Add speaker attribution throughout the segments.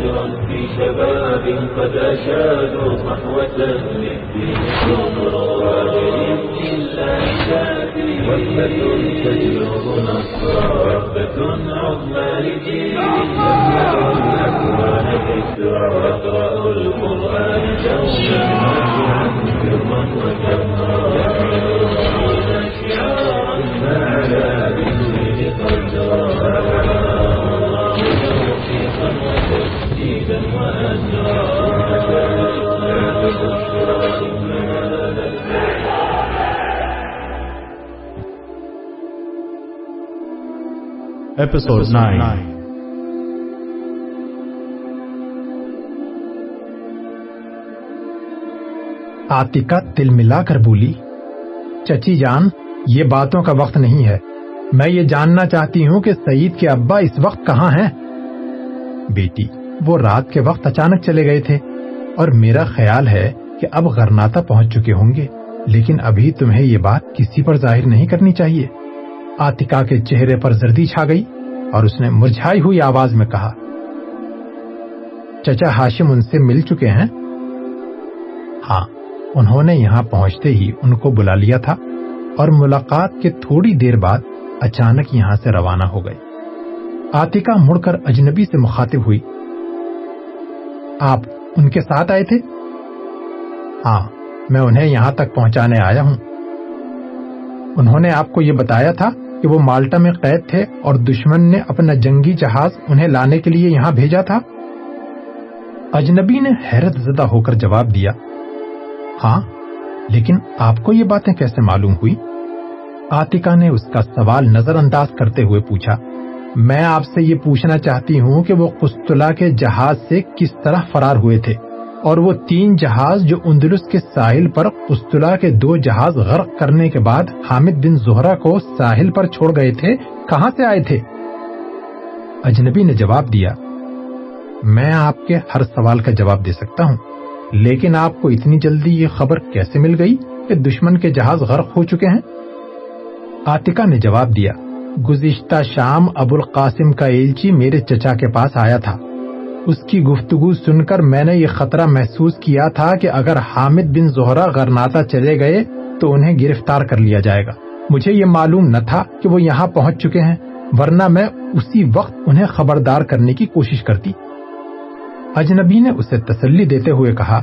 Speaker 1: فجرا في شباب قد أشادوا صحوة للدين كبرى بإذن الله تأتي وثبة تجلب نصرا وثبة عظمى لجيل يملأ الأكوان ذكرى القرآن دوما نافعا Episode 9. آتکا تل ملا کر بولی، چچی جان، یہ باتوں کا وقت نہیں ہے۔
Speaker 2: میں یہ
Speaker 3: جاننا چاہتی ہوں کہ سعید کے ابا اس وقت کہاں ہیں۔ بیٹی، وہ رات کے وقت اچانک چلے گئے تھے اور میرا خیال ہے کہ اب غرناتا پہنچ چکے ہوں گے، لیکن ابھی تمہیں یہ بات کسی پر ظاہر نہیں کرنی چاہیے۔ آتکا کے چہرے پر زردی چھا گئی اور اس نے مرجھائی ہوئی آواز میں کہا، چچا ہاشم ان سے مل چکے ہیں؟ ہاں انہوں نے یہاں پہنچتے ہی ان کو بلا لیا تھا اور ملاقات کے تھوڑی دیر بعد اچانک یہاں سے روانہ ہو گئی آتکا مڑ کر اجنبی سے مخاطب ہوئی، آپ ان کے ساتھ آئے تھے؟ ہاں میں انہیں یہاں تک پہنچانے آیا ہوں۔ انہوں نے آپ کو یہ بتایا تھا کہ وہ مالٹا میں قید تھے اور دشمن نے اپنا جنگی جہاز انہیں لانے کے لیے یہاں بھیجا تھا۔ اجنبی نے حیرت زدہ ہو کر جواب دیا ہاں لیکن آپ کو یہ باتیں کیسے معلوم ہوئی؟ آتکا نے اس کا سوال نظر انداز کرتے ہوئے پوچھا، میں آپ سے یہ پوچھنا چاہتی ہوں کہ وہ قسطلہ کے جہاز سے کس طرح فرار ہوئے تھے؟ اور وہ تین جہاز جو اندلس کے ساحل پر استلا کے دو جہاز غرق کرنے کے بعد حامد بن زہرا کو ساحل پر چھوڑ گئے تھے، کہاں سے آئے تھے؟ اجنبی نے جواب دیا، میں آپ کے ہر سوال کا جواب دے سکتا ہوں، لیکن آپ کو اتنی جلدی یہ خبر کیسے مل گئی کہ دشمن کے جہاز غرق ہو چکے ہیں؟ آتکا نے جواب دیا، گزشتہ شام ابو القاسم کا ایلچی میرے چچا کے پاس آیا تھا۔ اس کی گفتگو سن کر میں نے یہ خطرہ محسوس کیا تھا کہ اگر حامد بن زہرا غرناتا چلے گئے تو انہیں گرفتار کر لیا جائے گا۔ مجھے یہ معلوم نہ تھا کہ وہ یہاں پہنچ چکے ہیں، ورنہ میں اسی وقت انہیں خبردار کرنے کی کوشش کرتی۔ اجنبی نے اسے تسلی دیتے ہوئے کہا،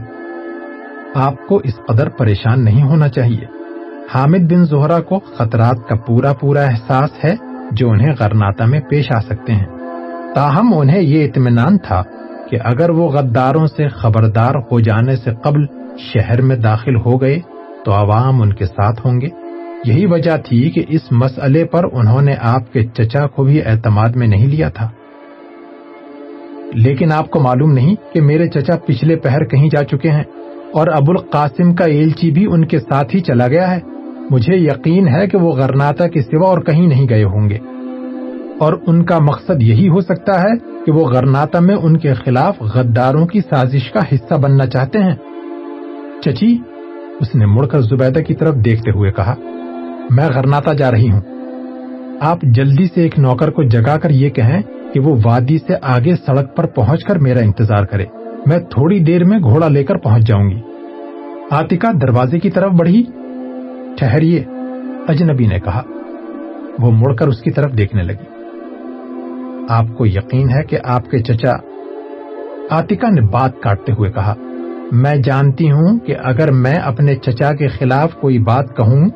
Speaker 3: آپ کو اس قدر پریشان نہیں ہونا چاہیے۔ حامد بن زہرا کو خطرات کا پورا پورا احساس ہے جو انہیں غرناتا میں پیش آ سکتے ہیں۔ تاہم انہیں یہ اطمینان تھا کہ اگر وہ غداروں سے خبردار ہو جانے سے قبل شہر میں داخل ہو گئے تو عوام ان کے ساتھ ہوں گے۔ یہی وجہ تھی کہ اس مسئلے پر انہوں نے آپ کے چچا کو بھی اعتماد میں نہیں لیا تھا۔ لیکن آپ کو معلوم نہیں کہ میرے چچا پچھلے پہر کہیں جا چکے ہیں اور ابو القاسم کا ایلچی بھی ان کے ساتھ ہی چلا گیا ہے۔ مجھے یقین ہے کہ وہ غرناتا کے سوا اور کہیں نہیں گئے ہوں گے۔ اور ان کا مقصد یہی ہو سکتا ہے کہ وہ غرناتا میں ان کے خلاف غداروں کی سازش کا حصہ بننا چاہتے ہیں۔ چچی، اس نے مڑ کر زبیدہ کی طرف دیکھتے ہوئے کہا، میں غرناتا جا رہی ہوں۔ آپ جلدی سے ایک نوکر کو جگا کر یہ کہیں کہ وہ وادی سے آگے سڑک پر پہنچ کر میرا انتظار کرے۔ میں تھوڑی دیر میں گھوڑا لے کر پہنچ جاؤں گی۔ آتکا دروازے کی طرف بڑھی۔ ٹھہریے، اجنبی نے کہا۔ وہ مڑ کر اس کی طرف دیکھنے لگی۔ آپ کو یقین ہے کہ آپ کے چچا آتکا نے بات کاٹتے ہوئے کہا، میں جانتی ہوں کہ اگر میں اپنے چچا کے خلاف کوئی بات کہوں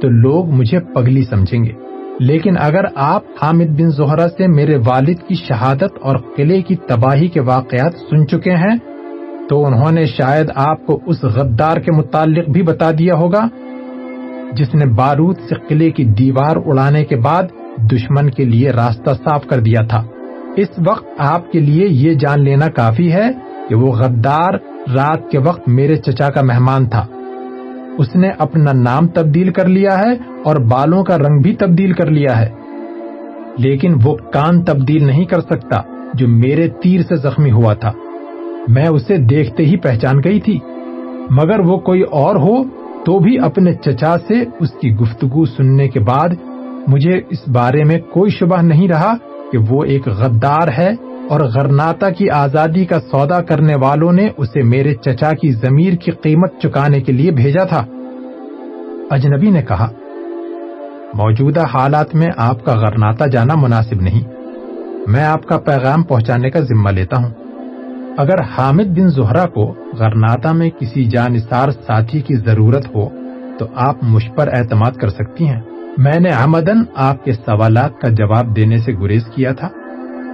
Speaker 3: تو لوگ مجھے پگلی سمجھیں گے۔ لیکن اگر آپ حامد بن زہرا سے میرے والد کی شہادت اور قلعے کی تباہی کے واقعات سن چکے ہیں تو انہوں نے شاید آپ کو اس غدار کے متعلق بھی بتا دیا ہوگا، جس نے بارود سے قلعے کی دیوار اڑانے کے بعد دشمن کے لیے راستہ صاف کر دیا تھا۔ اس وقت آپ کے لیے یہ جان لینا کافی ہے کہ وہ غدار رات کے وقت میرے چچا کا مہمان تھا۔ اس نے اپنا نام تبدیل کر لیا ہے اور بالوں کا رنگ بھی تبدیل کر لیا ہے۔ لیکن وہ کان تبدیل نہیں کر سکتا جو میرے تیر سے زخمی ہوا تھا۔ میں اسے دیکھتے ہی پہچان گئی تھی۔ مگر وہ کوئی اور ہو تو بھی اپنے چچا سے اس کی گفتگو سننے کے بعد مجھے اس بارے میں کوئی شبہ نہیں رہا کہ وہ ایک غدار ہے اور غرناتا کی آزادی کا سودا کرنے والوں نے اسے میرے چچا کی ضمیر کی قیمت چکانے کے لیے بھیجا تھا۔ اجنبی نے کہا، موجودہ حالات میں آپ کا غرناتا جانا مناسب نہیں۔ میں آپ کا پیغام پہنچانے کا ذمہ لیتا ہوں۔ اگر حامد بن زہرا کو غرناتا میں کسی جانصار ساتھی کی ضرورت ہو، تو آپ مجھ پر اعتماد کر سکتی ہیں۔ میں نے آمدن آپ کے سوالات کا جواب دینے سے گریز کیا تھا۔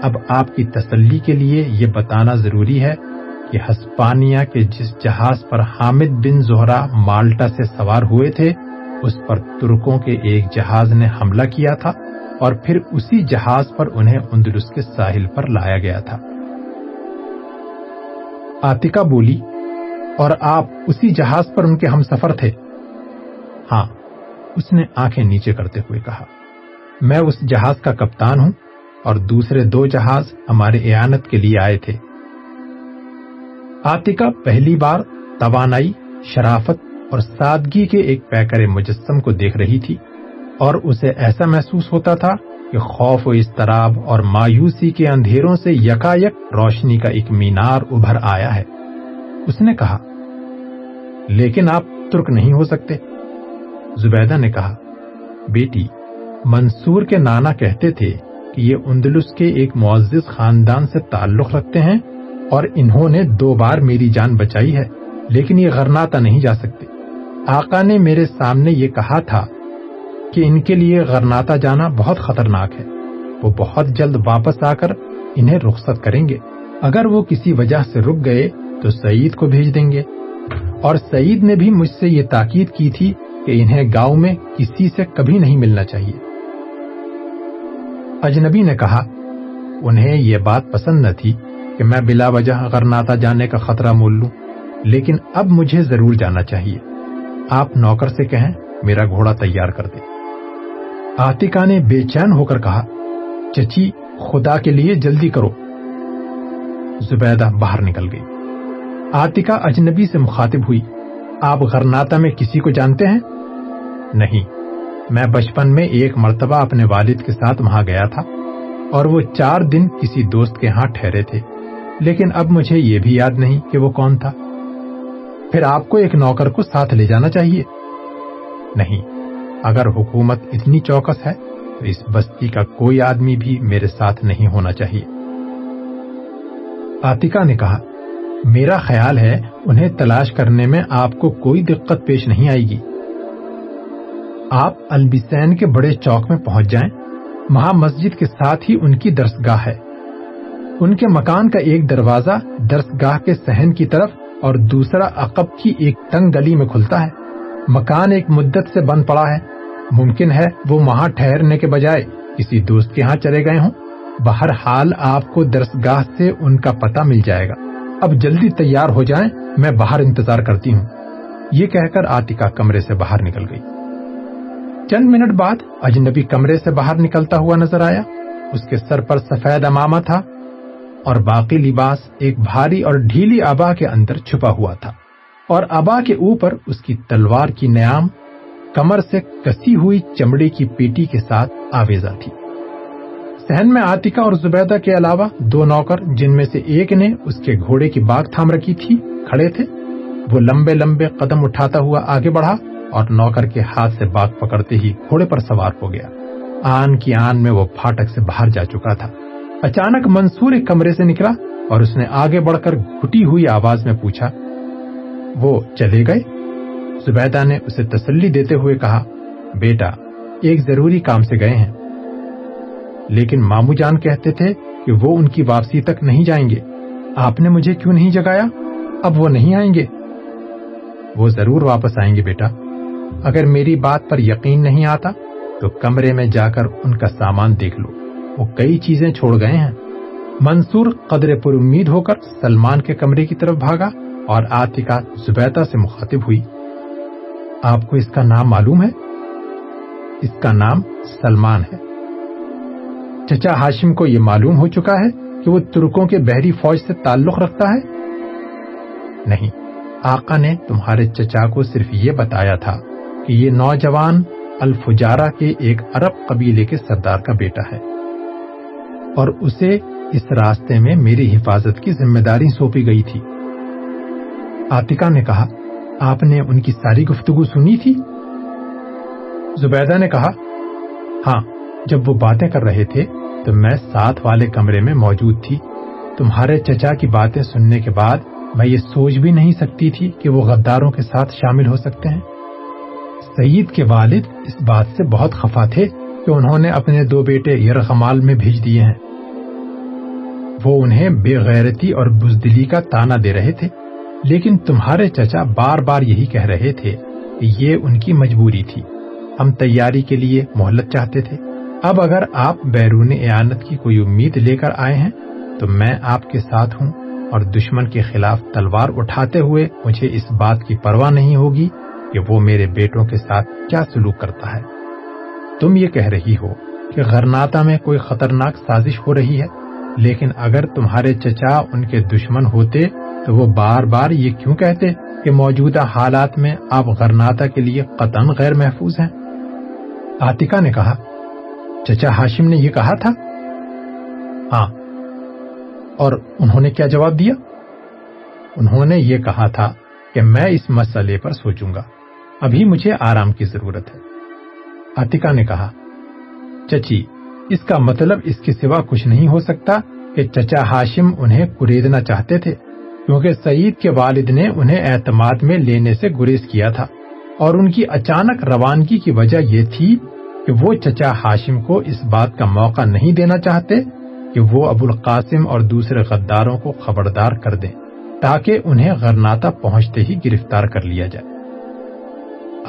Speaker 3: اب آپ کی تسلی کے لیے یہ بتانا ضروری ہے کہ ہسپانیہ کے جس جہاز پر حامد بن زہرا مالٹا سے سوار ہوئے تھے، اس پر ترکوں کے ایک جہاز نے حملہ کیا تھا اور پھر اسی جہاز پر انہیں اندلس کے ساحل پر لایا گیا تھا۔ آتکا بولی، اور آپ اسی جہاز پر ان کے ہم سفر تھے۔ ہاں اس نے آنکھیں نیچے کرتے ہوئے کہا، میں اس جہاز کا کپتان ہوں اور دوسرے دو جہاز ہمارے اعانت کے لیے آئے تھے۔ آتکا پہلی بار توانائی، شرافت اور سادگی کے ایک پیکر مجسم کو دیکھ رہی تھی اور اسے ایسا محسوس ہوتا تھا کہ خوف و اضطراب اور مایوسی کے اندھیروں سے یکا یک روشنی کا ایک مینار ابھر آیا ہے۔ اس نے کہا، لیکن آپ ترک نہیں ہو سکتے۔ زبیدہ نے کہا، بیٹی، منصور کے نانا کہتے تھے کہ یہ اندلس کے ایک معزز خاندان سے تعلق رکھتے ہیں اور انہوں نے دو بار میری جان بچائی ہے، لیکن یہ غرناتا نہیں جا سکتے۔ آقا نے میرے سامنے یہ کہا تھا کہ ان کے لیے غرناتا جانا بہت خطرناک ہے۔ وہ بہت جلد واپس آ کر انہیں رخصت کریں گے۔ اگر وہ کسی وجہ سے رک گئے تو سعید کو بھیج دیں گے۔ اور سعید نے بھی مجھ سے یہ تاکید کی تھی کہ انہیں گاؤں میں کسی سے کبھی نہیں ملنا چاہیے۔ اجنبی نے کہا، انہیں یہ بات پسند نہ تھی کہ میں بلا وجہ غرناتا جانے کا خطرہ مول لوں، لیکن اب مجھے ضرور جانا چاہیے۔ آپ نوکر سے کہیں، میرا گھوڑا تیار کر دے آتکا نے بے چین ہو کر کہا، چچی، خدا کے لیے جلدی کرو۔ زبیدہ باہر نکل گئی۔ آتکا اجنبی سے مخاطب ہوئی، آپ غرناتا میں کسی کو جانتے ہیں؟ نہیں۔ میں بچپن میں ایک مرتبہ اپنے والد کے ساتھ وہاں گیا تھا اور وہ چار دن کسی دوست کے ہاں ٹھہرے تھے۔ لیکن اب مجھے یہ بھی یاد نہیں کہ وہ کون تھا۔ پھر آپ کو ایک نوکر کو ساتھ لے جانا چاہیے؟ نہیں۔ اگر حکومت اتنی چوکس ہے تو اس بستی کا کوئی آدمی بھی میرے ساتھ نہیں ہونا چاہیے۔ آتکا نے کہا، میرا خیال ہے انہیں تلاش کرنے میں آپ کو کوئی دقت پیش نہیں آئے گی۔ آپ البسین کے بڑے چوک میں پہنچ جائیں۔ وہاں مسجد کے ساتھ ہی ان کی درسگاہ ہے۔ ان کے مکان کا ایک دروازہ درسگاہ کے سہن کی طرف اور دوسرا عقب کی ایک تنگ گلی میں کھلتا ہے۔ مکان ایک مدت سے بند پڑا ہے۔ ممکن ہے وہ وہاں ٹھہرنے کے بجائے کسی دوست کے ہاں چلے گئے ہوں۔ بہر حال آپ کو درسگاہ سے ان کا پتہ مل جائے گا۔ اب جلدی تیار ہو جائیں، میں باہر انتظار کرتی ہوں۔ یہ کہہ کر آتکا کمرے سے باہر نکل گئی۔ چند منٹ بعد اجنبی کمرے سے باہر نکلتا ہوا نظر آیا۔ اس کے سر پر سفید امامہ تھا اور باقی لباس ایک بھاری اور ڈھیلی آبا کے اندر چھپا ہوا تھا۔ اور ابا کے اوپر اس کی تلوار کی نیام، کمر سے کسی ہوئی چمڑی کی پیٹی کے ساتھ آویزا تھی۔ سہن میں آتکا اور زبیدہ کے علاوہ دو نوکر، جن میں سے ایک نے اس کے گھوڑے کی باغ تھام رکھی تھی، کھڑے تھے۔ وہ لمبے لمبے قدم اٹھاتا ہوا آگے بڑھا۔ اور نوکر کے ہاتھ سے باغ پکڑتے ہی گھوڑے پر سوار ہو گیا۔ آن کی آن میں وہ پھاٹک سے باہر جا چکا تھا۔ اچانک منصور ایک کمرے سے نکلا اور اس نے آگے بڑھ کر گھٹی ہوئی آواز میں پوچھا، وہ چلے گئے؟ زبیدہ نے اسے تسلی دیتے ہوئے کہا، بیٹا، ایک ضروری کام سے گئے ہیں۔ لیکن مامو جان کہتے تھے کہ وہ ان کی واپسی تک نہیں جائیں گے۔ آپ نے مجھے کیوں نہیں جگایا؟ اب وہ نہیں آئیں گے۔ وہ ضرور واپس آئیں گے بیٹا۔ اگر میری بات پر یقین نہیں آتا، تو کمرے میں جا کر ان کا سامان دیکھ لو۔ وہ کئی چیزیں چھوڑ گئے ہیں۔ منصور قدر پر امید ہو کر سلمان کے کمرے کی طرف بھاگا اور آتکا زبیتا سے مخاطب ہوئی۔ آپ کو اس کا نام معلوم ہے؟ اس کا نام سلمان ہے۔ چچا ہاشم کو یہ معلوم ہو چکا ہے کہ وہ ترکوں کے بحری فوج سے تعلق رکھتا ہے؟ نہیں، آقا نے تمہارے چچا کو صرف یہ بتایا تھا۔ یہ نوجوان الفجارہ کے ایک عرب قبیلے کے سردار کا بیٹا ہے۔ اور اسے اس راستے میں میری حفاظت کی ذمہ داری سونپی گئی تھی۔ آتکا نے کہا، آپ نے ان کی ساری گفتگو سنی تھی؟ زبیدہ نے کہا ہاں جب وہ باتیں کر رہے تھے تو میں ساتھ والے کمرے میں موجود تھی۔ تمہارے چچا کی باتیں سننے کے بعد میں یہ سوچ بھی نہیں سکتی تھی کہ وہ غداروں کے ساتھ شامل ہو سکتے ہیں۔ سعید کے والد اس بات سے بہت خفا تھے کہ انہوں نے اپنے دو بیٹے یرغمال میں بھیج دیے ہیں۔ وہ انہیں بے غیرتی اور بزدلی کا تانا دے رہے تھے، لیکن تمہارے چچا بار بار یہی کہہ رہے تھے کہ یہ ان کی مجبوری تھی۔ ہم تیاری کے لیے مہلت چاہتے تھے۔ اب اگر آپ بیرون اعانت کی کوئی امید لے کر آئے ہیں، تو میں آپ کے ساتھ ہوں اور دشمن کے خلاف تلوار اٹھاتے ہوئے مجھے اس بات کی پرواہ نہیں ہوگی کہ وہ میرے بیٹوں کے ساتھ کیا سلوک کرتا ہے۔ تم یہ کہہ رہی ہو کہ غرناتا میں کوئی خطرناک سازش ہو رہی ہے، لیکن اگر تمہارے چچا ان کے دشمن ہوتے تو وہ بار بار یہ کیوں کہتے کہ موجودہ حالات میں آپ غرناتا کے لیے قطن غیر محفوظ ہیں؟ آتکا نے کہا، چچا ہاشم نے یہ کہا تھا؟ ہاں۔ اور انہوں نے کیا جواب دیا؟ انہوں نے یہ کہا تھا کہ میں اس مسئلے پر سوچوں گا۔ ابھی مجھے آرام کی ضرورت ہے۔ آتکا نے کہا، چچی، اس کا مطلب اس کے سوا کچھ نہیں ہو سکتا کہ چچا ہاشم انہیں کریدنا چاہتے تھے، کیونکہ سعید کے والد نے انہیں اعتماد میں لینے سے گریز کیا تھا۔ اور ان کی اچانک روانگی کی وجہ یہ تھی کہ وہ چچا ہاشم کو اس بات کا موقع نہیں دینا چاہتے کہ وہ ابو القاسم اور دوسرے غداروں کو خبردار کر دیں، تاکہ انہیں غرناتا پہنچتے ہی گرفتار کر لیا جائے۔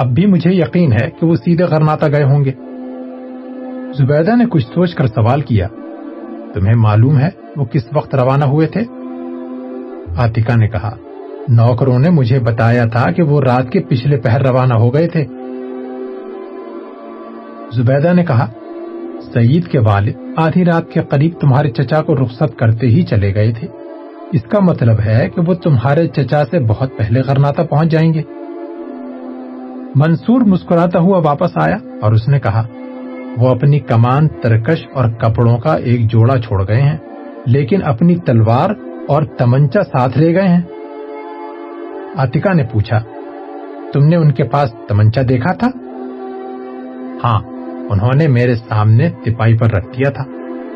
Speaker 3: اب بھی مجھے یقین ہے کہ وہ سیدھے غرناتا گئے ہوں گے۔ زبیدہ نے کچھ سوچ کر سوال کیا، تمہیں معلوم ہے وہ کس وقت روانہ ہوئے تھے؟ آتکا نے کہا، نوکروں نے مجھے بتایا تھا کہ وہ رات کے پچھلے پہر روانہ ہو گئے تھے۔ زبیدہ نے کہا، سعید کے والد آدھی رات کے قریب تمہارے چچا کو رخصت کرتے ہی چلے گئے تھے۔ اس کا مطلب ہے کہ وہ تمہارے چچا سے بہت پہلے غرناتا پہنچ جائیں گے۔ منصور مسکراتا ہوا واپس آیا اور اس نے کہا، وہ اپنی کمان ترکش اور کپڑوں کا ایک جوڑا چھوڑ گئے ہیں، لیکن اپنی تلوار اور تمنچا ساتھ لے گئے ہیں۔ آتکا نے پوچھا، تم نے ان کے پاس تمنچا دیکھا تھا؟ ہاں انہوں نے میرے سامنے تپائی پر رکھ دیا تھا۔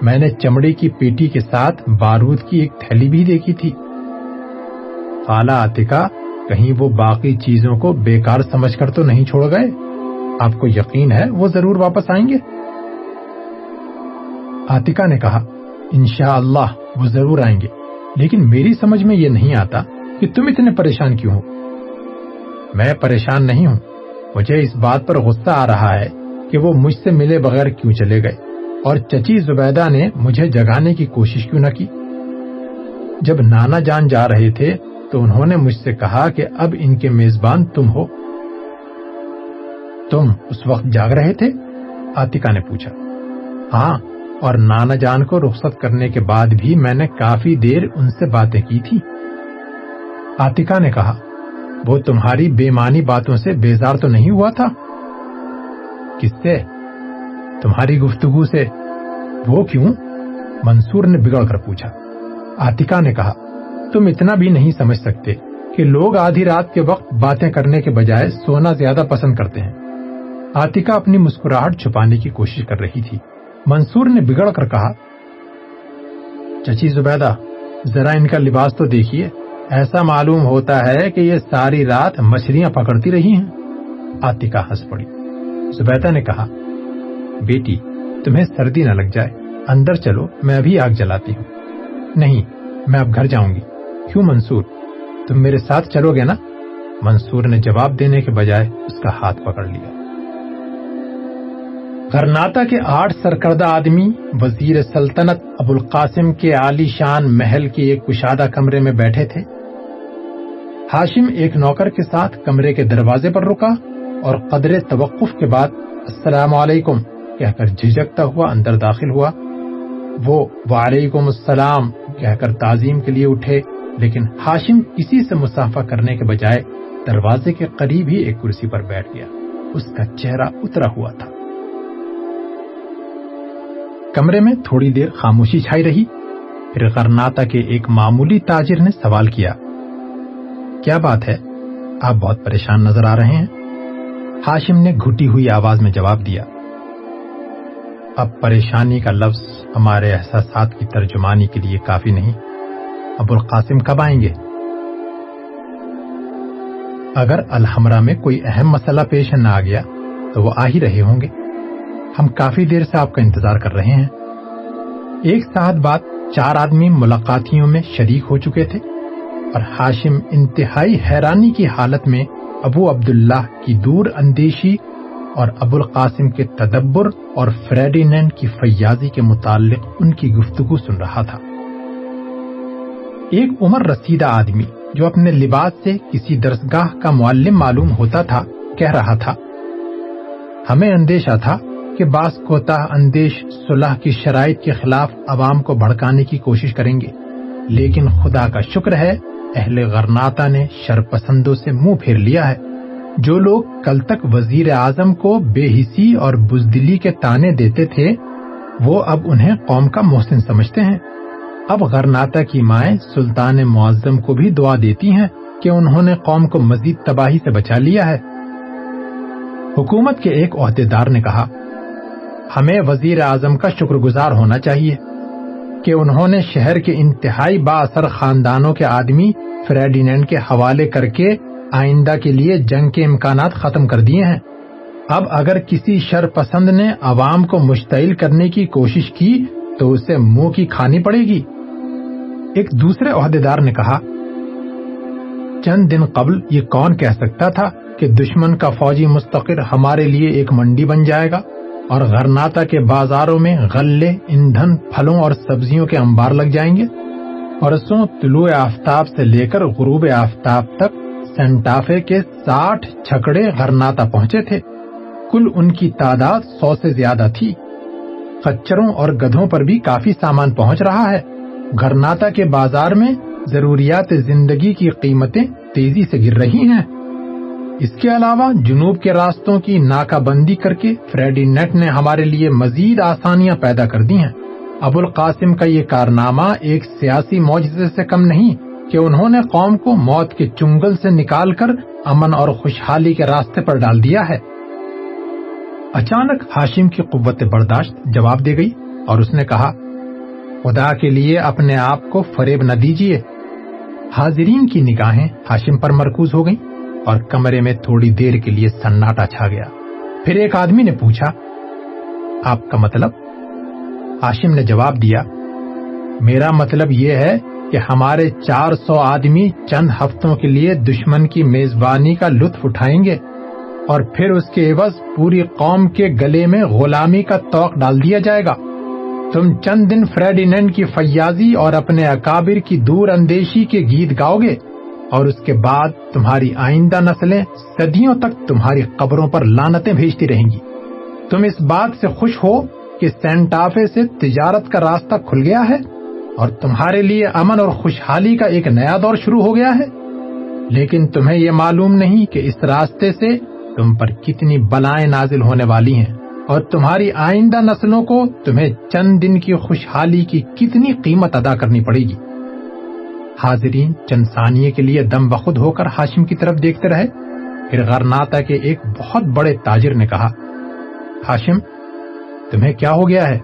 Speaker 3: میں نے چمڑی کی پیٹی کے ساتھ بارود کی ایک تھیلی بھی دیکھی تھی۔ خالہ آتکا کہیں وہ باقی چیزوں کو بیکار سمجھ کر تو نہیں چھوڑ گئے؟ آپ کو یقین ہے وہ ضرور واپس آئیں گے؟ آتکا نے کہا، انشاءاللہ اللہ وہ ضرور آئیں گے، لیکن میری سمجھ میں یہ نہیں آتا کہ تم اتنے پریشان کیوں ہو۔ میں پریشان نہیں ہوں، مجھے اس بات پر غصہ آ رہا ہے کہ وہ مجھ سے ملے بغیر کیوں چلے گئے، اور چچی زبیدہ نے مجھے جگانے کی کوشش کیوں نہ کی۔ جب نانا جان جا رہے تھے تو انہوں نے مجھ سے کہا کہ اب ان کے میزبان تم ہو۔ تم اس وقت جاگ رہے تھے؟ آتکا نے پوچھا۔ ہاں اور نانا جان کو رخصت کرنے کے بعد بھی میں نے کافی دیر ان سے باتیں کی تھی۔ آتکا نے کہا، وہ تمہاری بے معنی باتوں سے بیزار تو نہیں ہوا تھا؟ کس سے؟ تمہاری گفتگو سے۔ وہ کیوں؟ منصور نے بگڑ کر پوچھا۔ آتکا نے کہا تم اتنا بھی نہیں سمجھ سکتے کہ لوگ آدھی رات کے وقت باتیں کرنے کے بجائے سونا زیادہ پسند کرتے ہیں۔ آتکا اپنی مسکراہٹ چھپانے کی کوشش کر رہی تھی۔ منصور نے بگڑ کر کہا، چچی زبیدہ، ذرا ان کا لباس تو دیکھیے۔ ایسا معلوم ہوتا ہے کہ یہ ساری رات مچھلیاں پکڑتی رہی ہیں آتکا ہنس پڑی۔ زبیدہ نے کہا، بیٹی، تمہیں سردی نہ لگ جائے۔ اندر چلو، میں ابھی آگ جلاتی ہوں۔ نہیں، میں اب گھر جاؤں گی۔ کیوں منصور؟ تم میرے ساتھ چلو گے نا؟ منصور نے جواب دینے کے بجائے اس کا ہاتھ پکڑ لیا۔ کرناٹا کے آٹھ سرکردہ آدمی، وزیر سلطنت ابو القاسم کے عالی شان محل کے ایک کشادہ کمرے میں بیٹھے تھے۔ ہاشم ایک نوکر کے ساتھ کمرے کے دروازے پر رکا اور قدر توقف کے بعد السلام علیکم کہہ کر جھجکتا ہوا اندر داخل ہوا۔ وہ وعلیکم السلام کہہ کر تعظیم کے لیے اٹھے۔ لیکن ہاشم کسی سے مسافہ کرنے کے بجائے دروازے کے قریب ہی ایک کرسی پر بیٹھ گیا۔ اس کا چہرہ اترا ہوا تھا۔ کمرے میں تھوڑی دیر خاموشی چھائی رہی۔ پھر غرناتا کے ایک معمولی تاجر نے سوال کیا کیا بات ہے؟ آپ بہت پریشان نظر آ رہے ہیں؟ ہاشم نے گھٹی ہوئی آواز میں جواب دیا، اب پریشانی کا لفظ ہمارے احساسات کی ترجمانی کے لیے کافی نہیں۔ ابو القاسم کب آئیں گے؟ اگر الحمرہ میں کوئی اہم مسئلہ پیش نہ آ گیا، تو وہ آ ہی رہے ہوں گے۔ ہم کافی دیر سے آپ کا انتظار کر رہے ہیں۔ ایک ساتھ بعد چار آدمی ملاقاتیوں میں شریک ہو چکے تھے، اور ہاشم انتہائی حیرانی کی حالت میں ابو عبداللہ کی دور اندیشی اور ابو القاسم کے تدبر اور فریڈینینڈ کی فیاضی کے متعلق ان کی گفتگو سن رہا تھا۔ ایک عمر رسیدہ آدمی جو اپنے لباس سے کسی درسگاہ کا معلم معلوم ہوتا تھا، کہہ رہا تھا، ہمیں اندیشہ تھا کہ بعض کوتا اندیش صلح کی شرائط کے خلاف عوام کو بھڑکانے کی کوشش کریں گے، لیکن خدا کا شکر ہے اہل غرناتا نے شرپسندوں سے منہ پھیر لیا ہے۔ جو لوگ کل تک وزیر اعظم کو بے حسی اور بزدلی کے تانے دیتے تھے، وہ اب انہیں قوم کا محسن سمجھتے ہیں۔ اب غرناتا کی مائیں سلطان معظم کو بھی دعا دیتی ہیں کہ انہوں نے قوم کو مزید تباہی سے بچا لیا ہے۔ حکومت کے ایک عہدیدار نے کہا، ہمیں وزیر اعظم کا شکر گزار ہونا چاہیے کہ انہوں نے شہر کے انتہائی با اثر خاندانوں کے آدمی فریڈینینڈ کے حوالے کر کے آئندہ کے لیے جنگ کے امکانات ختم کر دیے ہیں۔ اب اگر کسی شر پسند نے عوام کو مشتعل کرنے کی کوشش کی تو اسے منہ کی کھانی پڑے گی۔ ایک دوسرے عہدیدار نے کہا، چند دن قبل یہ کون کہہ سکتا تھا کہ دشمن کا فوجی مستقر ہمارے لیے ایک منڈی بن جائے گا اور غرناتا کے بازاروں میں غلے، ایندھن، پھلوں اور سبزیوں کے انبار لگ جائیں گے؟ پرسوں طلوع آفتاب سے لے کر غروب آفتاب تک سینٹافے کے ساٹھ چھکڑے غرناتا پہنچے تھے۔ کل ان کی تعداد سو سے زیادہ تھی۔ خچروں اور گدھوں پر بھی کافی سامان پہنچ رہا ہے۔ گھرناتا کے بازار میں ضروریات زندگی کی قیمتیں تیزی سے گر رہی ہیں۔ اس کے علاوہ جنوب کے راستوں کی ناکہ بندی کر کے فریڈی نیٹ نے ہمارے لیے مزید آسانیاں پیدا کر دی ہیں۔ ابو القاسم کا یہ کارنامہ ایک سیاسی معجزے سے کم نہیں کہ انہوں نے قوم کو موت کے چنگل سے نکال کر امن اور خوشحالی کے راستے پر ڈال دیا ہے۔ اچانک ہاشم کی قوت برداشت جواب دے گئی اور اس نے کہا خدا کے لیے اپنے آپ کو فریب نہ دیجیے حاضرین کی نگاہیں ہاشم پر مرکوز ہو گئیں اور کمرے میں تھوڑی دیر کے لیے سناٹا چھا گیا۔ پھر ایک آدمی نے پوچھا، آپ کا مطلب؟ ہاشم نے جواب دیا، میرا مطلب یہ ہے کہ ہمارے چار سو آدمی چند ہفتوں کے لیے دشمن کی میزبانی کا لطف اٹھائیں گے اور پھر اس کے عوض پوری قوم کے گلے میں غلامی کا توق ڈال دیا جائے گا۔ تم چند دن فریڈینڈ کی فیاضی اور اپنے اکابر کی دور اندیشی کے گیت گاؤ گے اور اس کے بعد تمہاری آئندہ نسلیں صدیوں تک تمہاری قبروں پر لانتیں بھیجتی رہیں گی۔ تم اس بات سے خوش ہو کہ سینٹافے سے تجارت کا راستہ کھل گیا ہے اور تمہارے لیے امن اور خوشحالی کا ایک نیا دور شروع ہو گیا ہے۔ لیکن تمہیں یہ معلوم نہیں کہ اس راستے سے تم پر کتنی بلائیں نازل ہونے والی ہیں۔ اور تمہاری آئندہ نسلوں کو تمہیں چند دن کی خوشحالی کی کتنی قیمت ادا کرنی پڑے گی۔ حاضرین، چند ثانیے کے لیے دم بخود ہو کر ہاشم کی طرف دیکھتے رہے۔ پھر غرناتا کے ایک بہت بڑے تاجر نے کہا، ہاشم، تمہیں کیا ہو گیا ہے؟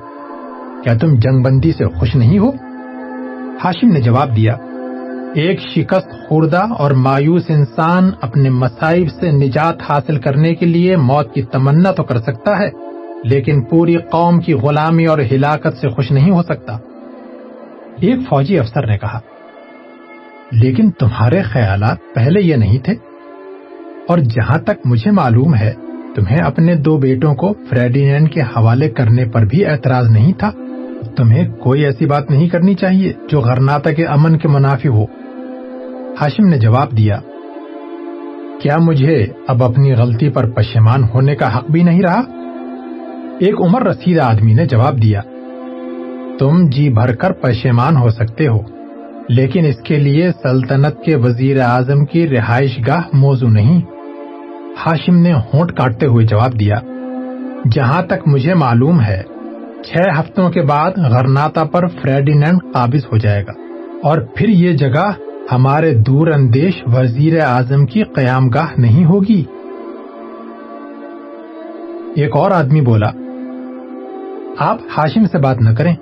Speaker 3: کیا تم جنگ بندی سے خوش نہیں ہو؟ ہاشم نے جواب دیا، ایک شکست خوردہ اور مایوس انسان اپنے مسائب سے نجات حاصل کرنے کے لیے موت کی تمنا تو کر سکتا ہے۔ لیکن پوری قوم کی غلامی اور ہلاکت سے خوش نہیں ہو سکتا۔ ایک فوجی افسر نے کہا، لیکن تمہارے خیالات پہلے یہ نہیں تھے؟ اور جہاں تک مجھے معلوم ہے، تمہیں اپنے دو بیٹوں کو فریڈینڈ کے حوالے کرنے پر بھی اعتراض نہیں تھا؟ تمہیں کوئی ایسی بات نہیں کرنی چاہیے جو غرناتا کے امن کے منافع ہو۔ ہاشم نے جواب دیا، کیا مجھے اب اپنی غلطی پر پشیمان ہونے کا حق بھی نہیں رہا؟ ایک عمر رسیدہ آدمی نے جواب دیا، تم جی بھر کر پشیمان ہو سکتے ہو، لیکن اس کے لیے سلطنت کے وزیر اعظم کی رہائش گاہ موضوع نہیں۔ ہاشم نے ہونٹ کاٹتے ہوئے جواب دیا، جہاں تک مجھے معلوم ہے، چھ ہفتوں کے بعد غرناتا پر فریڈینینڈ قابض ہو جائے گا، اور پھر یہ جگہ ہمارے دور اندیش وزیر اعظم کی قیام گاہ نہیں ہوگی۔ ایک اور آدمی بولا آپ ہاشم سے بات نہ کریں۔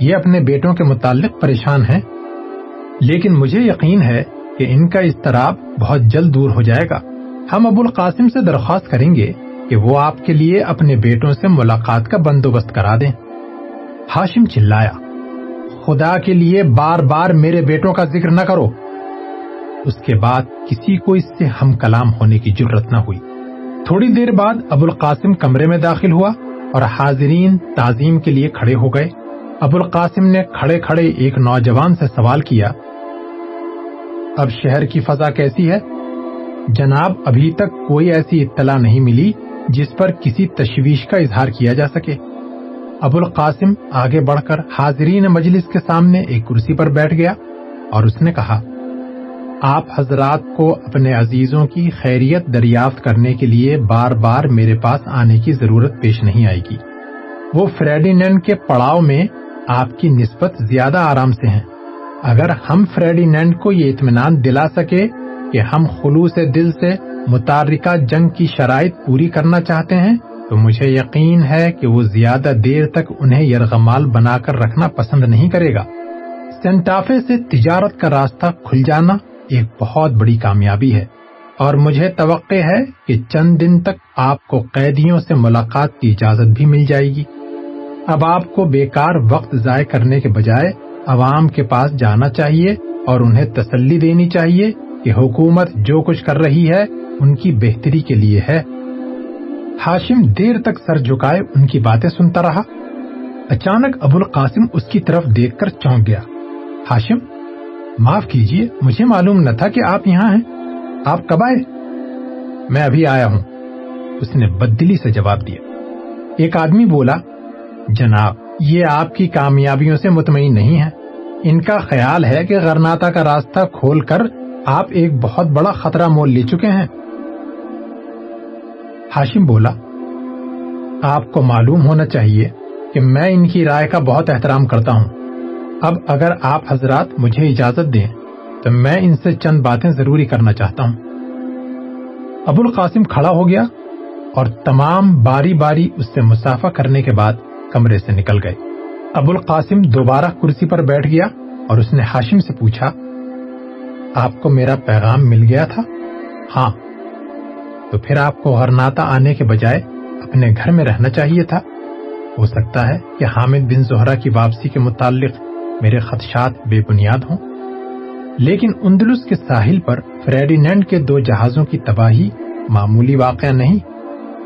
Speaker 3: یہ اپنے بیٹوں کے متعلق پریشان ہیں۔ لیکن مجھے یقین ہے کہ ان کا اضطراب بہت جلد دور ہو جائے گا۔ ہم ابو القاسم سے درخواست کریں گے کہ وہ آپ کے لیے اپنے بیٹوں سے ملاقات کا بندوبست کرا دیں۔ ہاشم چلایا۔ خدا کے لیے بار بار میرے بیٹوں کا ذکر نہ کرو۔ اس کے بعد کسی کو اس سے ہم کلام ہونے کی ضرورت نہ ہوئی۔ تھوڑی دیر بعد ابو القاسم کمرے میں داخل ہوا۔ اور حاضرین تعظیم کے لیے کھڑے ہو گئے۔ ابو القاسم نے کھڑے کھڑے ایک نوجوان سے سوال کیا، اب شہر کی فضا کیسی ہے؟ جناب، ابھی تک کوئی ایسی اطلاع نہیں ملی جس پر کسی تشویش کا اظہار کیا جا سکے۔ ابو القاسم آگے بڑھ کر حاضرین مجلس کے سامنے ایک کرسی پر بیٹھ گیا اور اس نے کہا آپ حضرات کو اپنے عزیزوں کی خیریت دریافت کرنے کے لیے بار بار میرے پاس آنے کی ضرورت پیش نہیں آئے گی۔ وہ فریڈینینڈ کے پڑاؤ میں آپ کی نسبت زیادہ آرام سے ہیں۔ اگر ہم فریڈینینڈ کو یہ اطمینان دلا سکے کہ ہم خلوص دل سے متارکہ جنگ کی شرائط پوری کرنا چاہتے ہیں، تو مجھے یقین ہے کہ وہ زیادہ دیر تک انہیں یرغمال بنا کر رکھنا پسند نہیں کرے گا۔ سینٹافے سے تجارت کا راستہ کھل جانا ایک بہت بڑی کامیابی ہے۔ اور مجھے توقع ہے کہ چند دن تک آپ کو قیدیوں سے ملاقات کی اجازت بھی مل جائے گی۔ اب آپ کو بیکار وقت ضائع کرنے کے بجائے عوام کے پاس جانا چاہیے اور انہیں تسلی دینی چاہیے کہ حکومت جو کچھ کر رہی ہے ان کی بہتری کے لیے ہے۔ ہاشم دیر تک سر جھکائے ان کی باتیں سنتا رہا۔ اچانک ابو القاسم اس کی طرف دیکھ کر چونک گیا۔ ہاشم معاف کیجیے، مجھے معلوم نہ تھا کہ آپ یہاں ہیں۔ آپ کب آئے؟ میں ابھی آیا ہوں۔ اس نے بدلی سے جواب دیا۔ ایک آدمی بولا، جناب، یہ آپ کی کامیابیوں سے مطمئن نہیں ہے ان کا خیال ہے کہ غرناتا کا راستہ کھول کر آپ ایک بہت بڑا خطرہ مول لے چکے ہیں۔ ہاشم بولا، آپ کو معلوم ہونا چاہیے کہ میں ان کی رائے کا بہت احترام کرتا ہوں۔ اب اگر آپ حضرات مجھے اجازت دیں، تو میں ان سے چند باتیں ضروری کرنا چاہتا ہوں۔ ابو القاسم کھڑا ہو گیا اور تمام باری باری اس سے مسافہ کرنے کے بعد کمرے سے نکل گئے۔ ابو القاسم دوبارہ کرسی پر بیٹھ گیا اور اس نے ہاشم سے پوچھا، آپ کو میرا پیغام مل گیا تھا؟ ہاں۔ تو پھر آپ کو غرناتا آنے کے بجائے اپنے گھر میں رہنا چاہیے تھا؟ ہو سکتا ہے کہ حامد بن زہرا کی واپسی کے متعلق میرے خدشات بے بنیاد ہوں۔ لیکن اندلس کے ساحل پر فریڈینینڈ کے دو جہازوں کی تباہی معمولی واقعہ نہیں۔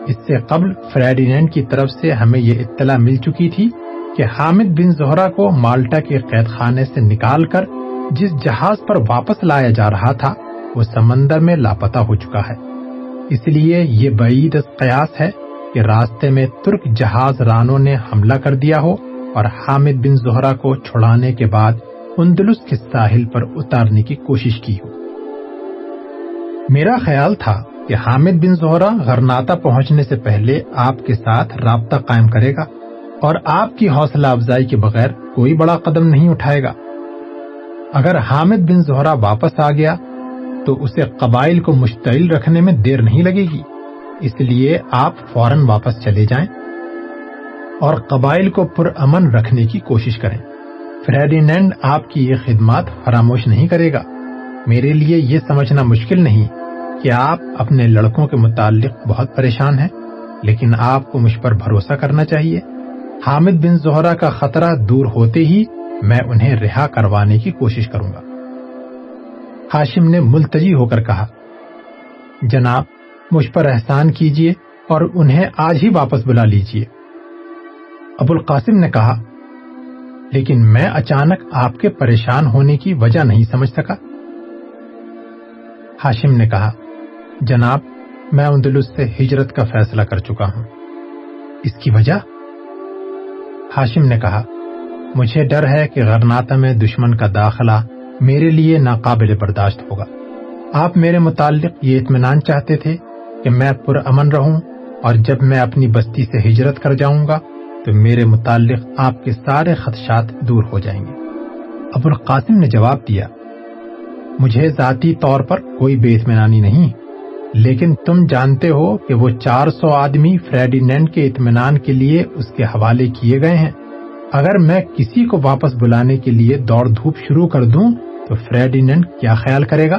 Speaker 3: اس سے قبل فریڈینینڈ کی طرف سے ہمیں یہ اطلاع مل چکی تھی کہ حامد بن زہرا کو مالٹا کے قید خانے سے نکال کر جس جہاز پر واپس لایا جا رہا تھا، وہ سمندر میں لاپتہ ہو چکا ہے۔ اس لیے یہ بعید قیاس ہے کہ راستے میں ترک جہاز رانوں نے حملہ کر دیا ہو اور حامد بن زہرا کو چھڑانے کے بعد اندلس کے ساحل پر اتارنے کی کوشش کی ہو۔ میرا خیال تھا کہ حامد بن زہرا غرناتا پہنچنے سے پہلے آپ کے ساتھ رابطہ قائم کرے گا اور آپ کی حوصلہ افزائی کے بغیر کوئی بڑا قدم نہیں اٹھائے گا۔ اگر حامد بن زہرا واپس آ گیا تو اسے قبائل کو مشتعل رکھنے میں دیر نہیں لگے گی۔ اس لیے آپ فوراً واپس چلے جائیں۔ اور قبائل کو پر امن رکھنے کی کوشش کریں۔ فریڈینینڈ آپ کی یہ خدمات فراموش نہیں کرے گا۔ میرے لیے یہ سمجھنا مشکل نہیں کہ آپ اپنے لڑکوں کے متعلق بہت پریشان ہیں، لیکن آپ کو مجھ پر بھروسہ کرنا چاہیے۔ حامد بن زہرا کا خطرہ دور ہوتے ہی میں انہیں رہا کروانے کی کوشش کروں گا۔ ہاشم نے ملتجی ہو کر کہا، جناب، مجھ پر احسان کیجیے اور انہیں آج ہی واپس بلا لیجیے ابو القاسم نے کہا، لیکن میں اچانک آپ کے پریشان ہونے کی وجہ نہیں سمجھ سکا۔ ہاشم نے کہا، جناب، میں اندلس سے ہجرت کا فیصلہ کر چکا ہوں۔ اس کی وجہ؟ ہاشم نے کہا، مجھے ڈر ہے کہ غرناتا میں دشمن کا داخلہ میرے لیے ناقابل برداشت ہوگا۔ آپ میرے متعلق یہ اطمینان چاہتے تھے کہ میں پر امن رہوں اور جب میں اپنی بستی سے ہجرت کر جاؤں گا تو میرے متعلق آپ کے سارے خدشات دور ہو جائیں گے۔ ابو القاسم نے جواب دیا، مجھے ذاتی طور پر کوئی بے اطمینانی نہیں، لیکن تم جانتے ہو کہ وہ چار سو آدمی فریڈینڈ کے اطمینان کے لیے اس کے حوالے کیے گئے ہیں۔ اگر میں کسی کو واپس بلانے کے لیے دوڑ دھوپ شروع کر دوں، تو فریڈینڈ کیا خیال کرے گا؟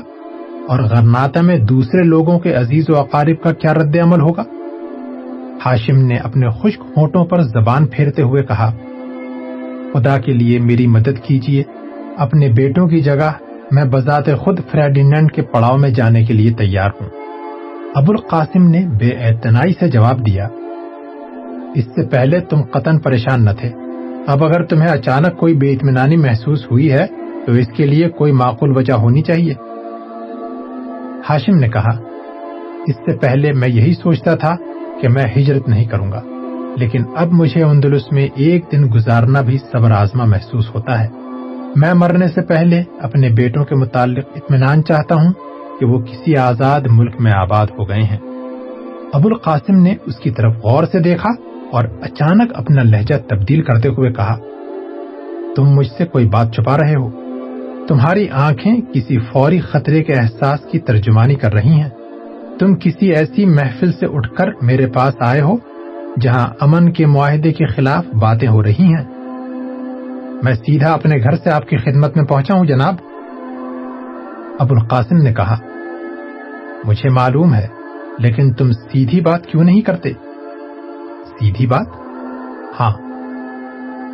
Speaker 3: اور غرناتا میں دوسرے لوگوں کے عزیز و اقارب کا کیا رد عمل ہوگا؟ ہاشم نے اپنے خشک ہونٹوں پر زبان پھیرتے ہوئے کہا، خدا کے لیے میری مدد کیجیے اپنے بیٹوں کی جگہ میں بذات خود فریڈینڈ کے پڑاؤ میں جانے کے لیے تیار ہوں۔ ابو القاسم نے بے اعتنائی سے جواب دیا، اس سے پہلے تم قطن پریشان نہ تھے، اب اگر تمہیں اچانک کوئی بے اطمینانی محسوس ہوئی ہے، تو اس کے لیے کوئی معقول وجہ ہونی چاہیے۔ ہاشم نے کہا، اس سے پہلے میں یہی سوچتا تھا کہ میں ہجرت نہیں کروں گا۔ لیکن اب مجھے اندلس میں ایک دن گزارنا بھی صبر آزما محسوس ہوتا ہے۔ میں مرنے سے پہلے اپنے بیٹوں کے متعلق اطمینان چاہتا ہوں کہ وہ کسی آزاد ملک میں آباد ہو گئے ہیں۔ ابو القاسم نے اس کی طرف غور سے دیکھا اور اچانک اپنا لہجہ تبدیل کرتے ہوئے کہا، تم مجھ سے کوئی بات چھپا رہے ہو؟ تمہاری آنکھیں کسی فوری خطرے کے احساس کی ترجمانی کر رہی ہیں۔ تم کسی ایسی محفل سے اٹھ کر میرے پاس آئے ہو جہاں امن کے معاہدے کے خلاف باتیں ہو رہی ہیں۔ میں سیدھا اپنے گھر سے آپ کی خدمت میں پہنچا ہوں، جناب۔ ابو القاسم نے کہا، مجھے معلوم ہے، لیکن تم سیدھی بات کیوں نہیں کرتے؟ سیدھی بات؟ ہاں۔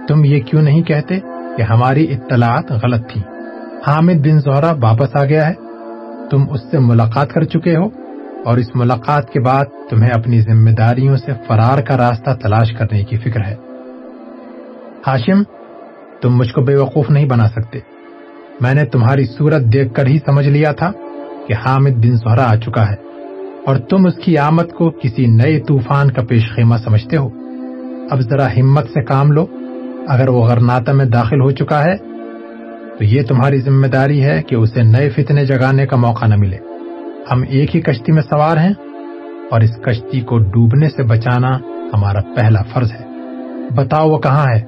Speaker 3: تم یہ کیوں نہیں کہتے کہ ہماری اطلاعات غلط تھی حامد بن زہرا واپس آ گیا ہے۔ تم اس سے ملاقات کر چکے ہو۔ اور اس ملاقات کے بعد تمہیں اپنی ذمہ داریوں سے فرار کا راستہ تلاش کرنے کی فکر ہے۔ ہاشم، تم مجھ کو بے وقوف نہیں بنا سکتے۔ میں نے تمہاری صورت دیکھ کر ہی سمجھ لیا تھا کہ حامد بن زہرا آ چکا ہے اور تم اس کی آمد کو کسی نئے طوفان کا پیش خیمہ سمجھتے ہو۔ اب ذرا ہمت سے کام لو۔ اگر وہ غرناتا میں داخل ہو چکا ہے، تو یہ تمہاری ذمہ داری ہے کہ اسے نئے فتنے جگانے کا موقع نہ ملے۔ ہم ایک ہی کشتی میں سوار ہیں اور اس کشتی کو ڈوبنے سے بچانا ہمارا پہلا فرض ہے۔ بتاؤ وہ کہاں ہے؟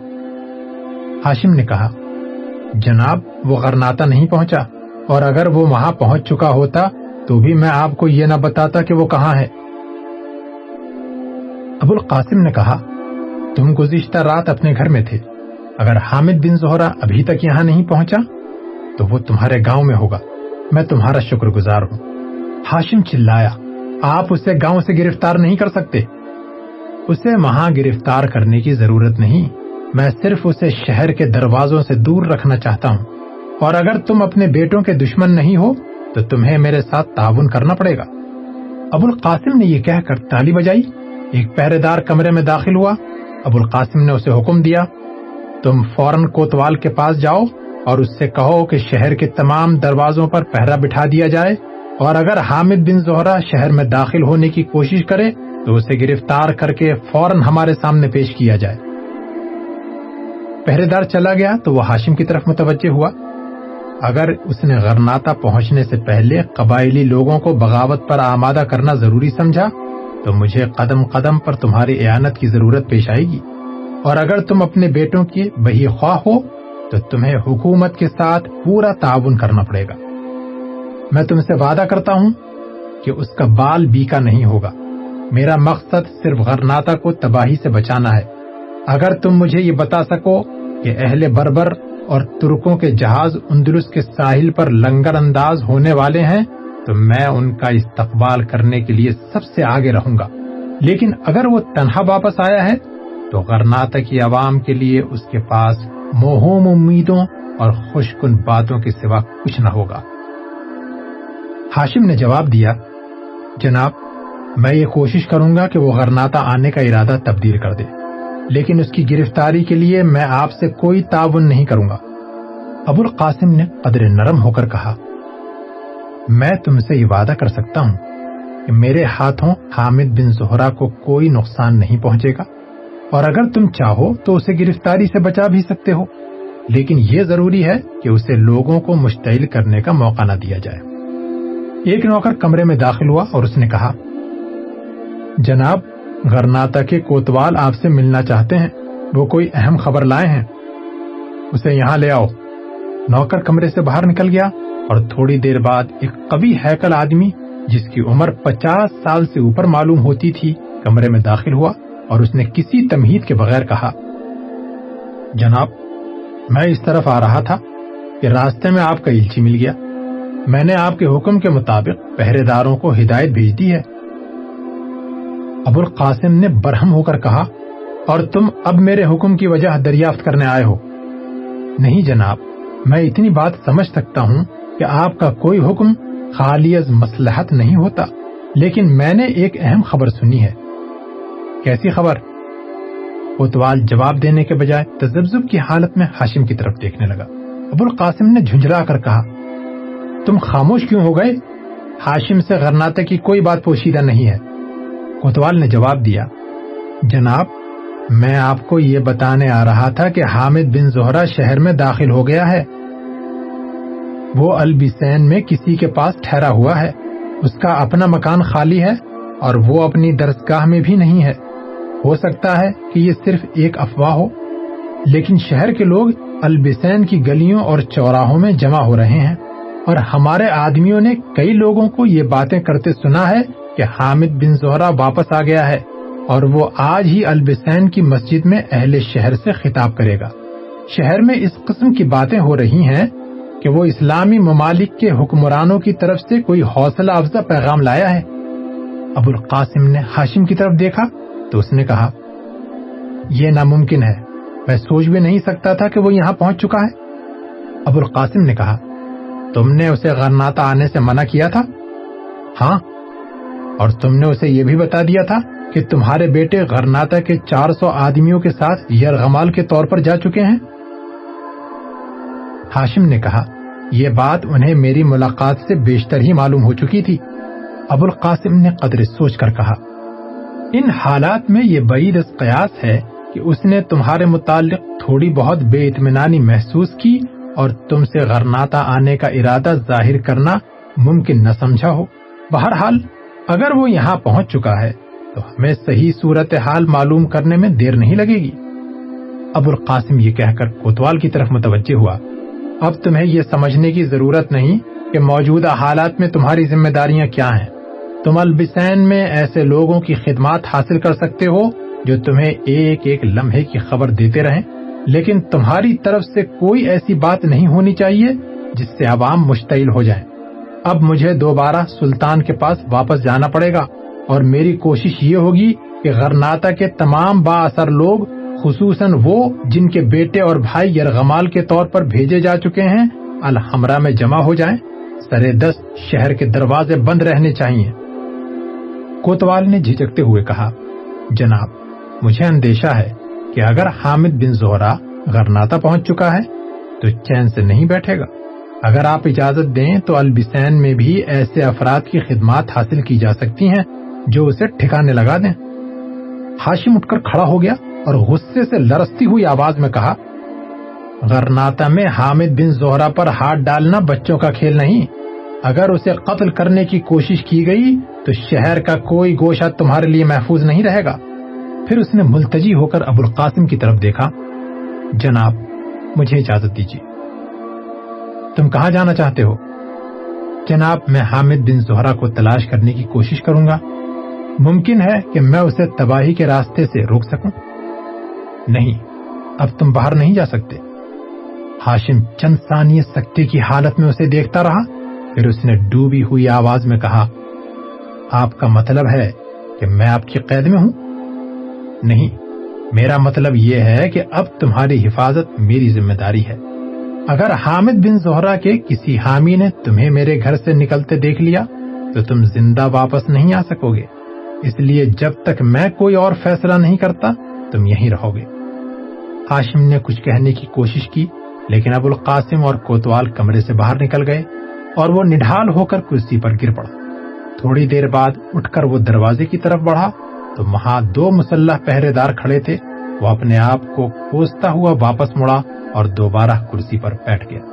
Speaker 3: ہاشم نے کہا، جناب، وہ غرناتا نہیں پہنچا، اور اگر وہ وہاں پہنچ چکا ہوتا تو بھی میں آپ کو یہ نہ بتاتا کہ وہ کہاں ہے۔ ابو القاسم نے کہا، تم گزشتہ رات اپنے گھر میں تھے، اگر حامد بن زہرا ابھی تک یہاں نہیں پہنچا تو وہ تمہارے گاؤں میں ہوگا۔ میں تمہارا شکر گزار ہوں۔ ہاشم چلایا۔ آپ اسے گاؤں سے گرفتار نہیں کر سکتے۔ اسے وہاں گرفتار کرنے کی ضرورت نہیں۔ میں صرف اسے شہر کے دروازوں سے دور رکھنا چاہتا ہوں۔ اور اگر تم اپنے بیٹوں کے دشمن نہیں ہو، تو تمہیں میرے ساتھ تعاون کرنا پڑے گا۔ ابو القاسم نے یہ کہہ کر تالی بجائی۔ ایک پہرے دار کمرے میں داخل ہوا۔ ابو القاسم نے اسے حکم دیا، تم فوراً کوتوال کے پاس جاؤ اور اس سے کہو کہ شہر کے تمام دروازوں پر پہرا بٹھا دیا جائے۔ اور اگر حامد بن زہرا شہر میں داخل ہونے کی کوشش کرے تو اسے گرفتار کر کے فوراً ہمارے سامنے پیش کیا جائے۔ پہرے دار چلا گیا تو وہ ہاشم کی طرف متوجہ ہوا۔ اگر اس نے غرناتا پہنچنے سے پہلے قبائلی لوگوں کو بغاوت پر آمادہ کرنا ضروری سمجھا، تو مجھے قدم قدم پر تمہاری اعانت کی ضرورت پیش آئے گی۔ اور اگر تم اپنے بیٹوں کی بہی خواہ ہو، تو تمہیں حکومت کے ساتھ پورا تعاون کرنا پڑے گا۔ میں تم سے وعدہ کرتا ہوں کہ اس کا بال بیکا نہیں ہوگا۔ میرا مقصد صرف غرناتا کو تباہی سے بچانا ہے۔ اگر تم مجھے یہ بتا سکو کہ اہل بربر اور ترکوں کے جہاز اندلس کے ساحل پر لنگر انداز ہونے والے ہیں، تو میں ان کا استقبال کرنے کے لیے سب سے آگے رہوں گا۔ لیکن اگر وہ تنہا واپس آیا ہے، تو غرناتا کی عوام کے لیے اس کے پاس موہوم امیدوں اور خوشکن باتوں کے سوا کچھ نہ ہوگا۔ ہاشم نے جواب دیا، جناب، میں یہ کوشش کروں گا کہ وہ غرناتا آنے کا ارادہ تبدیل کر دے، لیکن اس کی گرفتاری کے لیے میں آپ سے کوئی تعاون نہیں کروں گا۔ ابو القاسم نے قدر نرم ہو کر کہا، میں تم سے یہ وعدہ کر سکتا ہوں کہ میرے ہاتھوں حامد بن زہرا کو کوئی نقصان نہیں پہنچے گا، اور اگر تم چاہو تو اسے گرفتاری سے بچا بھی سکتے ہو، لیکن یہ ضروری ہے کہ اسے لوگوں کو مشتعل کرنے کا موقع نہ دیا جائے۔ ایک نوکر کمرے میں داخل ہوا اور اس نے کہا، جناب، غرناتا کے کوتوال آپ سے ملنا چاہتے ہیں۔ وہ کوئی اہم خبر لائے ہیں۔ اسے یہاں لے آؤ۔ نوکر کمرے سے باہر نکل گیا اور تھوڑی دیر بعد ایک قوی ہیکل آدمی، جس کی عمر پچاس سال سے اوپر معلوم ہوتی تھی، کمرے میں داخل ہوا اور اس نے کسی تمہید کے بغیر کہا، جناب، میں اس طرف آ رہا تھا کہ راستے میں آپ کا الچی مل گیا۔ میں نے آپ کے حکم کے مطابق پہرے داروں کو ہدایت بھیج دی ہے۔ ابو القاسم نے برہم ہو کر کہا، اور تم اب میرے حکم کی وجہ دریافت کرنے آئے ہو۔ نہیں جناب، میں اتنی بات سمجھ سکتا ہوں کہ آپ کا کوئی حکم خالی از مسلحت نہیں ہوتا، لیکن میں نے ایک اہم خبر سنی ہے۔ کیسی خبر؟ کوتوال جواب دینے کے بجائے تجزب کی حالت میں ہاشم کی طرف دیکھنے لگا۔ ابو القاسم نے جھنجھلا کر کہا تم خاموش کیوں ہو گئے؟ ہاشم سے غرناتے کی کوئی بات پوشیدہ نہیں ہے۔ کوتوال نے جواب دیا، جناب، میں آپ کو یہ بتانے آ رہا تھا کہ حامد بن زہرا شہر میں داخل ہو گیا ہے۔ وہ البسین میں کسی کے پاس ٹھہرا ہوا ہے۔ اس کا اپنا مکان خالی ہے اور وہ اپنی درسگاہ میں بھی نہیں ہے۔ ہو سکتا ہے کہ یہ صرف ایک افواہ ہو، لیکن شہر کے لوگ البسین کی گلیوں اور چوراہوں میں جمع ہو رہے ہیں۔ اور ہمارے آدمیوں نے کئی لوگوں کو یہ باتیں کرتے سنا ہے کہ حامد بن زہرا واپس آ گیا ہے اور وہ آج ہی البسین کی مسجد میں اہل شہر سے خطاب کرے گا۔ شہر میں اس قسم کی باتیں ہو رہی ہیں کہ وہ اسلامی ممالک کے حکمرانوں کی طرف سے کوئی حوصلہ افزا پیغام لایا ہے۔ ابو القاسم نے ہاشم کی طرف دیکھا تو اس نے کہا، یہ ناممکن ہے۔ میں سوچ بھی نہیں سکتا تھا کہ وہ یہاں پہنچ چکا ہے۔ ابو القاسم نے کہا تم نے اسے غرناتا آنے سے منع کیا تھا؟ ہاں؟ اور تم نے اسے یہ بھی بتا دیا تھا کہ تمہارے بیٹے غرناتا کے چار سو آدمیوں کے ساتھ یرغمال کے طور پر جا چکے ہیں۔ ہاشم نے کہا، یہ بات انہیں میری ملاقات سے بیشتر ہی معلوم ہو چکی تھی۔ ابو القاسم نے قدر سوچ کر کہا، ان حالات میں یہ بعید قیاس ہے کہ اس نے تمہارے متعلق تھوڑی بہت بے اطمینانی محسوس کی اور تم سے غرناتا آنے کا ارادہ ظاہر کرنا ممکن نہ سمجھا ہو۔ بہرحال، اگر وہ یہاں پہنچ چکا ہے، تو ہمیں صحیح صورت حال معلوم کرنے میں دیر نہیں لگے گی۔ ابو القاسم یہ کہہ کر کوتوال کی طرف متوجہ ہوا۔ اب تمہیں یہ سمجھنے کی ضرورت نہیں کہ موجودہ حالات میں تمہاری ذمہ داریاں کیا ہیں۔ تم البسین میں ایسے لوگوں کی خدمات حاصل کر سکتے ہو جو تمہیں ایک ایک لمحے کی خبر دیتے رہیں۔ لیکن تمہاری طرف سے کوئی ایسی بات نہیں ہونی چاہیے جس سے عوام مشتعل ہو جائیں۔ اب مجھے دوبارہ سلطان کے پاس واپس جانا پڑے گا اور میری کوشش یہ ہوگی کہ غرناتا کے تمام با اثر لوگ، خصوصاً وہ جن کے بیٹے اور بھائی یرغمال کے طور پر بھیجے جا چکے ہیں الحمرہ میں جمع ہو جائیں۔ سرے دست شہر کے دروازے بند رہنے چاہیے۔ کوتوال نے جھجکتے ہوئے کہا، جناب، مجھے اندیشہ ہے کہ اگر حامد بن زہرا غرناتا پہنچ چکا ہے تو چین سے نہیں بیٹھے گا۔ اگر آپ اجازت دیں تو البسین میں بھی ایسے افراد کی خدمات حاصل کی جا سکتی ہیں جو اسے ٹھکانے لگا دیں۔ ہاشم اٹھ کر کھڑا ہو گیا اور غصے سے لرستی ہوئی آواز میں کہا، غرناتا میں حامد بن زہرا پر ہاتھ ڈالنا بچوں کا کھیل نہیں۔ اگر اسے قتل کرنے کی کوشش کی گئی تو شہر کا کوئی گوشہ تمہارے لیے محفوظ نہیں رہے گا۔ پھر اس نے ملتجی ہو کر ابو القاسم کی طرف دیکھا، جناب، مجھے اجازت دیجیے۔ تم کہاں جانا چاہتے ہو؟ جناب، میں حامد بن زہرا کو تلاش کرنے کی کوشش کروں گا۔ ممکن ہے کہ میں اسے تباہی کے راستے سے روک سکوں؟ نہیں، اب تم باہر نہیں جا سکتے۔ ہاشم چند ثانیہ سکتے کی حالت میں اسے دیکھتا رہا، پھر اس نے ڈوبی ہوئی آواز میں کہا، آپ کا مطلب ہے کہ میں آپ کی قید میں ہوں؟ نہیں۔ میرا مطلب یہ ہے کہ اب تمہاری حفاظت میری ذمہ داری ہے۔ اگر حامد بن زہرا کے کسی حامی نے تمہیں میرے گھر سے نکلتے دیکھ لیا، تو تم زندہ واپس نہیں آ سکو گے۔ اس لیے جب تک میں کوئی اور فیصلہ نہیں کرتا، تم یہیں رہو گے۔ ہاشم نے کچھ کہنے کی کوشش کی، لیکن ابو القاسم اور کوتوال کمرے سے باہر نکل گئے اور وہ نڈھال ہو کر کرسی پر گر پڑا۔ تھوڑی دیر بعد اٹھ کر وہ دروازے کی طرف بڑھا۔ تو وہاں دو مسلح پہرے دار کھڑے تھے۔ وہ اپنے آپ کو کوستا ہوا واپس مڑا اور دوبارہ کرسی پر بیٹھ گیا۔